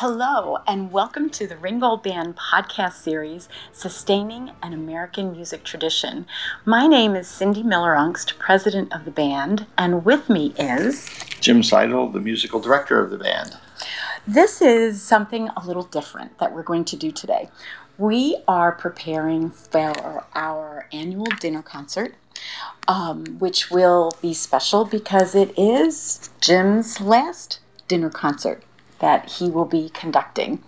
Hello, and welcome to the Ringgold Band podcast series, Sustaining an American Music Tradition. My name is Cindy Miller Ungst, president of the band, and with me is Jim Seidel, the musical director of the band. This is something a little different that we're going to do today. We are preparing for our annual dinner concert, um, which will be special because it is Jim's last dinner concert that he will be conducting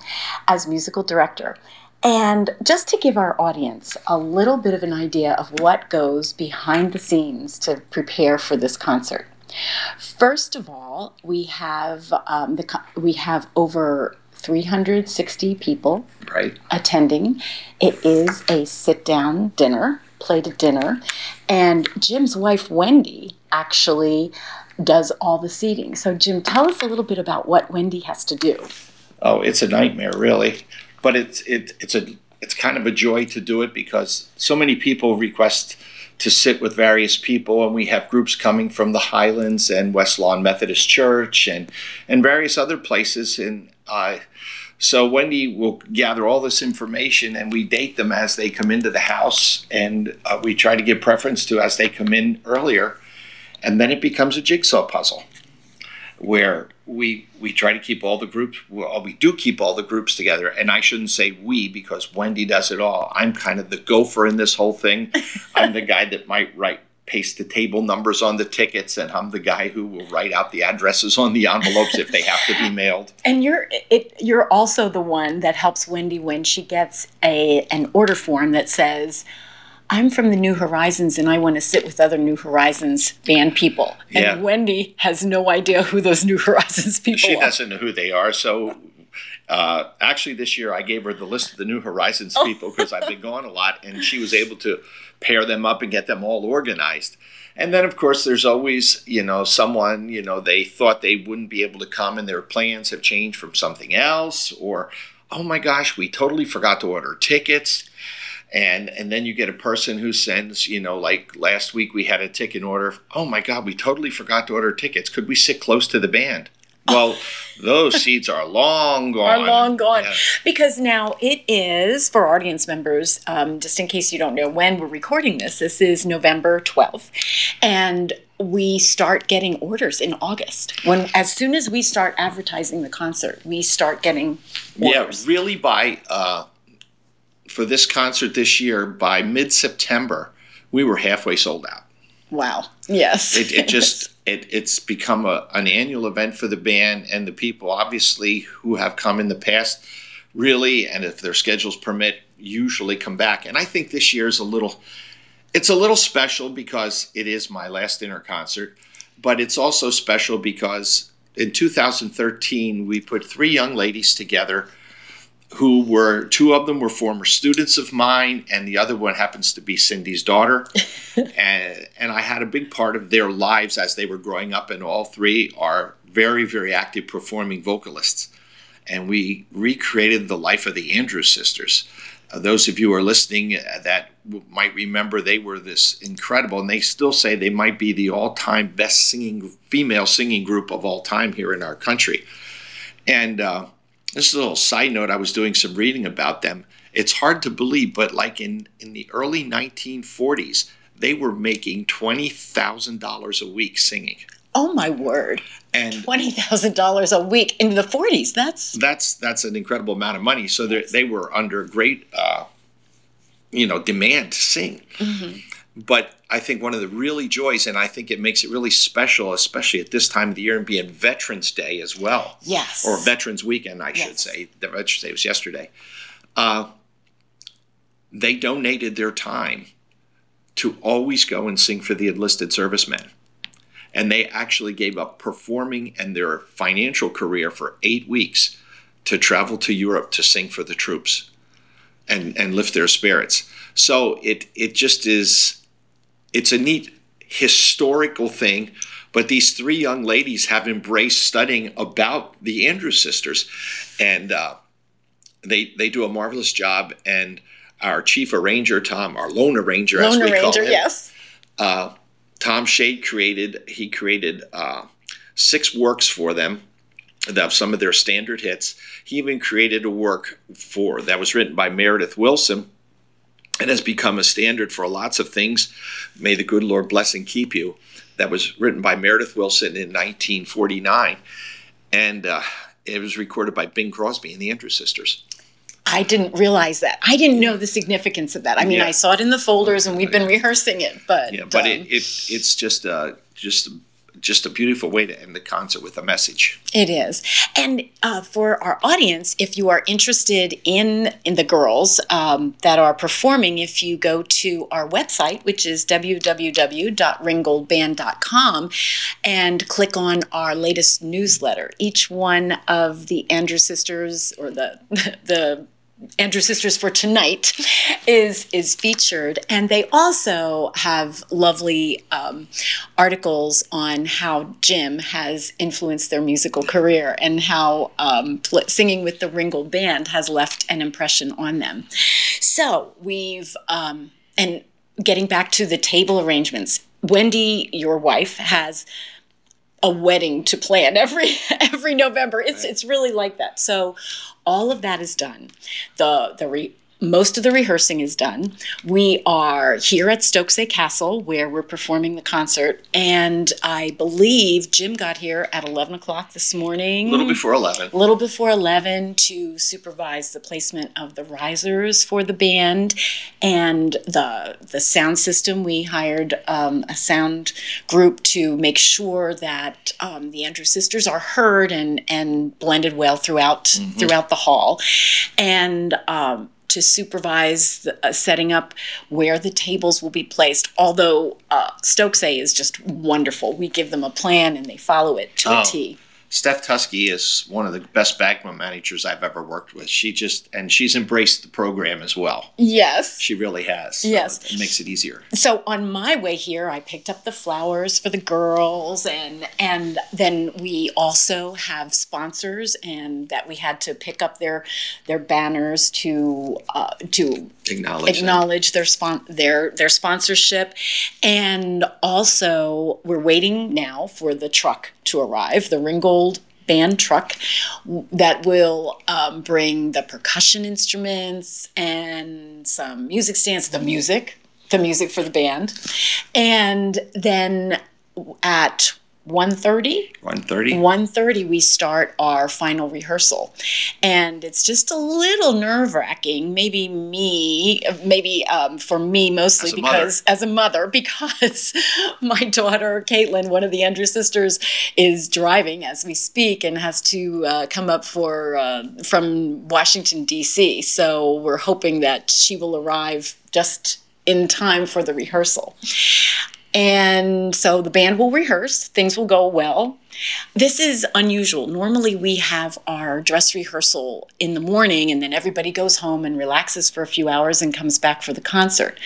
as musical director. And just to give our audience a little bit of an idea of what goes behind the scenes to prepare for this concert. First of all, we have um, the we have over 360 people right. attending. It is a sit down dinner, plated dinner, and Jim's wife Wendy actually does all the seating. So, Jim, tell us a little bit about what Wendy has to do. Oh, it's a nightmare, really. But it's it, it's a it's kind of a joy to do it because so many people request to sit with various people, and we have groups coming from the Highlands and West Lawn Methodist Church and and various other places. And uh, so Wendy will gather all this information, and we date them as they come into the house, and uh, we try to give preference to as they come in earlier and then it becomes a jigsaw puzzle where we we try to keep all the groups well we do keep all the groups together. And i shouldn't say we because wendy does it all. I'm kind of the gopher in this whole thing. I'm the guy that might write paste the table numbers on the tickets and i'm the guy who will write out the addresses on the envelopes if they have to be mailed. And you're it, you're also the one that helps wendy when she gets a an order form that says I'm from the New Horizons and I want to sit with other New Horizons band people. And Yeah. Wendy has no idea who those New Horizons people she are. doesn't know who they are so uh, actually this year i gave her the list of the new horizons people because i've been gone a lot and she was able to pair them up and get them all organized and then of course there's always you know someone you know they thought they wouldn't be able to come and their plans have changed from something else or oh my gosh we totally forgot to order tickets and and then you get a person who sends you know like last week we had a ticket order. Oh my god we totally forgot to order tickets. Could we sit close to the band? Well those seats are long gone. are long gone. Yeah. because now it is for audience members um, just in case you don't know when we're recording this this is november 12th and we start getting orders in august. When as soon as we start advertising the concert we start getting orders. yeah really by uh, for this concert this year by mid-september we were halfway sold out. Wow. Yes. It, it just it, it's become a, an annual event for the band and the people obviously who have come in the past really and if their schedules permit usually come back. And i think this year is a little it's a little special because it is my last dinner concert but it's also special because in 2013 we put three young ladies together who were two of them were former students of mine and the other one happens to be cindy's daughter and, and I had a big part of their lives as they were growing up, and all three are very, very active performing vocalists. And we recreated the life of the Andrews sisters. Uh, those of you who are listening uh, that might remember they were this incredible, and they still say they might be the all time best singing female singing group of all time here in our country. And uh, this is a little side note. I was doing some reading about them. It's hard to believe, but like in, in the early 1940s, they were making $20,000 a week singing. oh my word And $20000 a week in the 40s that's that's that's an incredible amount of money. So they they were under great, uh, you know, demand to sing. But I think one of the really joys, and I think it makes it really special, especially at this time of the year, and being Veterans Day as well. Yes. Or Veterans Weekend, I should say. The Veterans Day was yesterday. Uh, they donated their time to always go and sing for the enlisted servicemen. And they actually gave up performing and their financial career for eight weeks to travel to Europe to sing for the troops and, and lift their spirits. So it it just is it's a neat historical thing. But these three young ladies have embraced studying about the Andrews sisters, and uh, they they do a marvelous job. And our chief arranger, Tom, our lone arranger, as lone we call arranger him, yes uh, Tom Shade created he created uh, six works for them of some of their standard hits. He even created a work for that was written by Meredith Willson and has become a standard for lots of things. May the good Lord bless and keep you. That was written by Meredith Willson in 1949, and uh, it was recorded by Bing Crosby and the Andrews Sisters. I didn't realize that. I didn't know the significance of that. I mean, Yeah. I saw it in the folders, and we've been rehearsing it, but Yeah, but um, it, it it's just uh, just just a beautiful way to end the concert with a message. It is, and uh, for our audience, if you are interested in in the girls um, that are performing, if you go to our website, which is www.ringgoldband.com, and click on our latest newsletter, each one of the Andrew sisters or the the Andrew Sisters for tonight is is featured, and they also have lovely um, articles on how Jim has influenced their musical career and how um, singing with the Ringgold Band has left an impression on them. So we've um, and getting back to the table arrangements. Wendy, your wife, has a wedding to plan every every November. It's it's really like that. So all of that is done. The the re, most of the rehearsing is done. We are here at Stokesay Castle where we're performing the concert, and I believe Jim got here at eleven o'clock this morning. A little before eleven. A little before 11 to supervise the placement of the risers for the band and the the sound system. We hired um, a sound group to make sure that um, the Andrew sisters are heard and and blended well throughout throughout the hall, and. Um, to supervise the, uh, setting up where the tables will be placed. Although uh, Stokesay is just wonderful, we give them a plan and they follow it to Oh. a T. Steph Tusky is one of the best bagman managers I've ever worked with. She just and she's embraced the program as well. Yes. She really has. So Yes. it makes it easier. So on my way here, I picked up the flowers for the girls, and and then we also have sponsors, and that we had to pick up their their banners to uh, to Acknowledge. acknowledge their spon- their their sponsorship, and also we're waiting now for the truck to arrive, the Ringgold band truck that will um, bring the percussion instruments and some music stands, the music, the music for the band, and then at 1.30 One thirty. 1.30 we start our final rehearsal and it's just a little nerve-wracking maybe me maybe um, for me mostly As a mother. because as a mother because my daughter caitlin one of the andrew sisters is driving as we speak and has to uh, come up for uh, from washington d.c so we're hoping that she will arrive just in time for the rehearsal and so the band will rehearse, things will go well. This is unusual. Normally, we have our dress rehearsal in the morning, and then everybody goes home and relaxes for a few hours and comes back for the concert.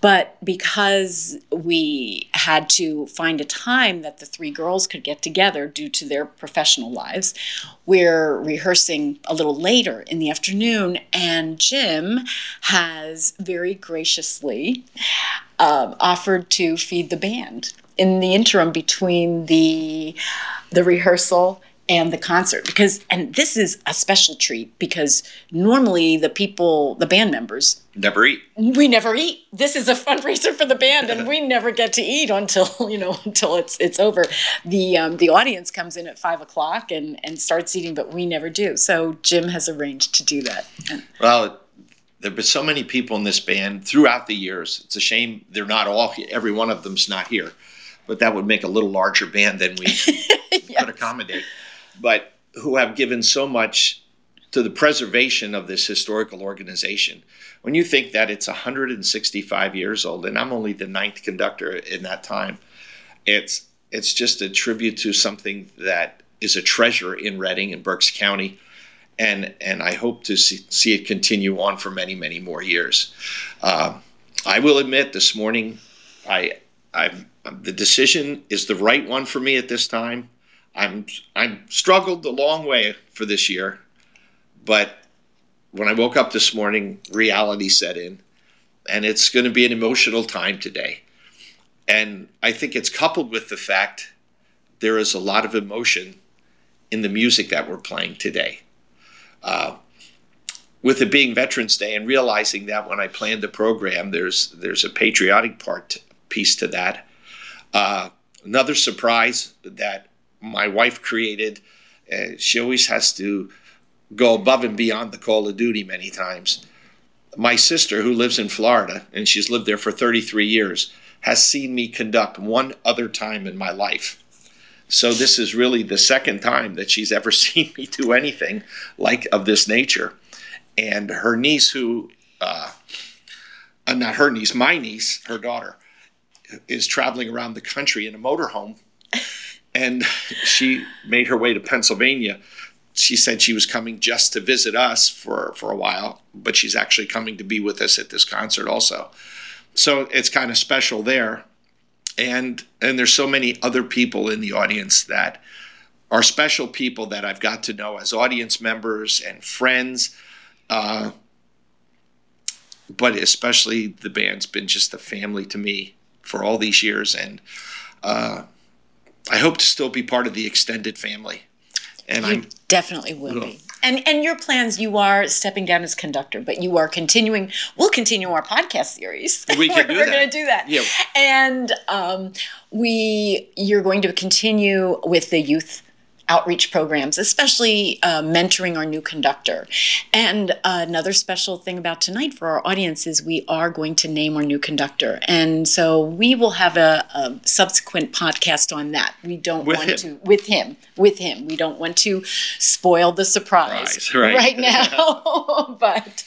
But because we had to find a time that the three girls could get together due to their professional lives, we're rehearsing a little later in the afternoon. And Jim has very graciously um, offered to feed the band in the interim between the the rehearsal and the concert because and this is a special treat because normally the people the band members Never eat. we never eat this is a fundraiser for the band and we never get to eat until you know until it's it's over the um, the audience comes in at five o'clock and and starts eating but we never do so jim has arranged to do that Well, there've been so many people in this band throughout the years. It's a shame they're not all. Every one of them's not here, but that would make a little larger band than we could accommodate. But who have given so much to the preservation of this historical organization. When you think that it's 165 years old, and I'm only the ninth conductor in that time, it's it's just a tribute to something that is a treasure in Reading and Berks County, and and I hope to see, see it continue on for many many more years. Um, I will admit, this morning, I I the decision is the right one for me at this time. I'm I'm struggled a long way for this year, but when I woke up this morning, reality set in, and it's going to be an emotional time today. And I think it's coupled with the fact there is a lot of emotion in the music that we're playing today. Uh, with it being Veterans Day and realizing that when I planned the program, there's there's a patriotic part piece to that. Uh, another surprise that my wife created. Uh, she always has to go above and beyond the call of duty many times. My sister, who lives in Florida and she's lived there for 33 years, has seen me conduct one other time in my life. So this is really the second time that she's ever seen me do anything like of this nature. And her niece, who, uh, uh, not her niece, my niece, her daughter, is traveling around the country in a motorhome. And she made her way to Pennsylvania. She said she was coming just to visit us for, for a while, but she's actually coming to be with us at this concert also. So it's kind of special there and and there's so many other people in the audience that are special people that I've got to know as audience members and friends. Uh, but especially the band's been just a family to me for all these years, and uh, I hope to still be part of the extended family. And I'm definitely will Will. be. And and your plans, you are stepping down as conductor, but you are continuing. We'll continue our podcast series. We can we're, do We're going to do that. Yeah. And um, we, you're going to continue with the youth outreach programs, especially uh, mentoring our new conductor. And uh, another special thing about tonight for our audience is we are going to name our new conductor, and so we will have a, a subsequent podcast on that. We don't With want him. to with him with him. We don't want to spoil the surprise Surprise, right. now. but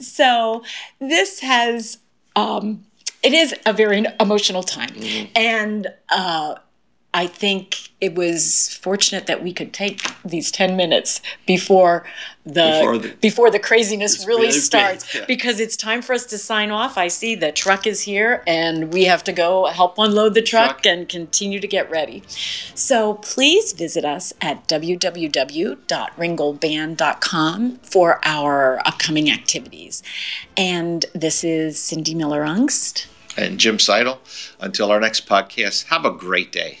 so this has um, it is a very emotional time, Mm-hmm. and uh, I think it was fortunate that we could take these ten minutes before the Before before the- the, craziness really starts yeah. because it's time for us to sign off. I see the truck is here and we have to go help unload the truck, Truck. and continue to get ready. So please visit us at www.ringgoldband.com for our upcoming activities. And this is Cindy Miller Ungst. and Jim Seidel. Until our next podcast, have a great day.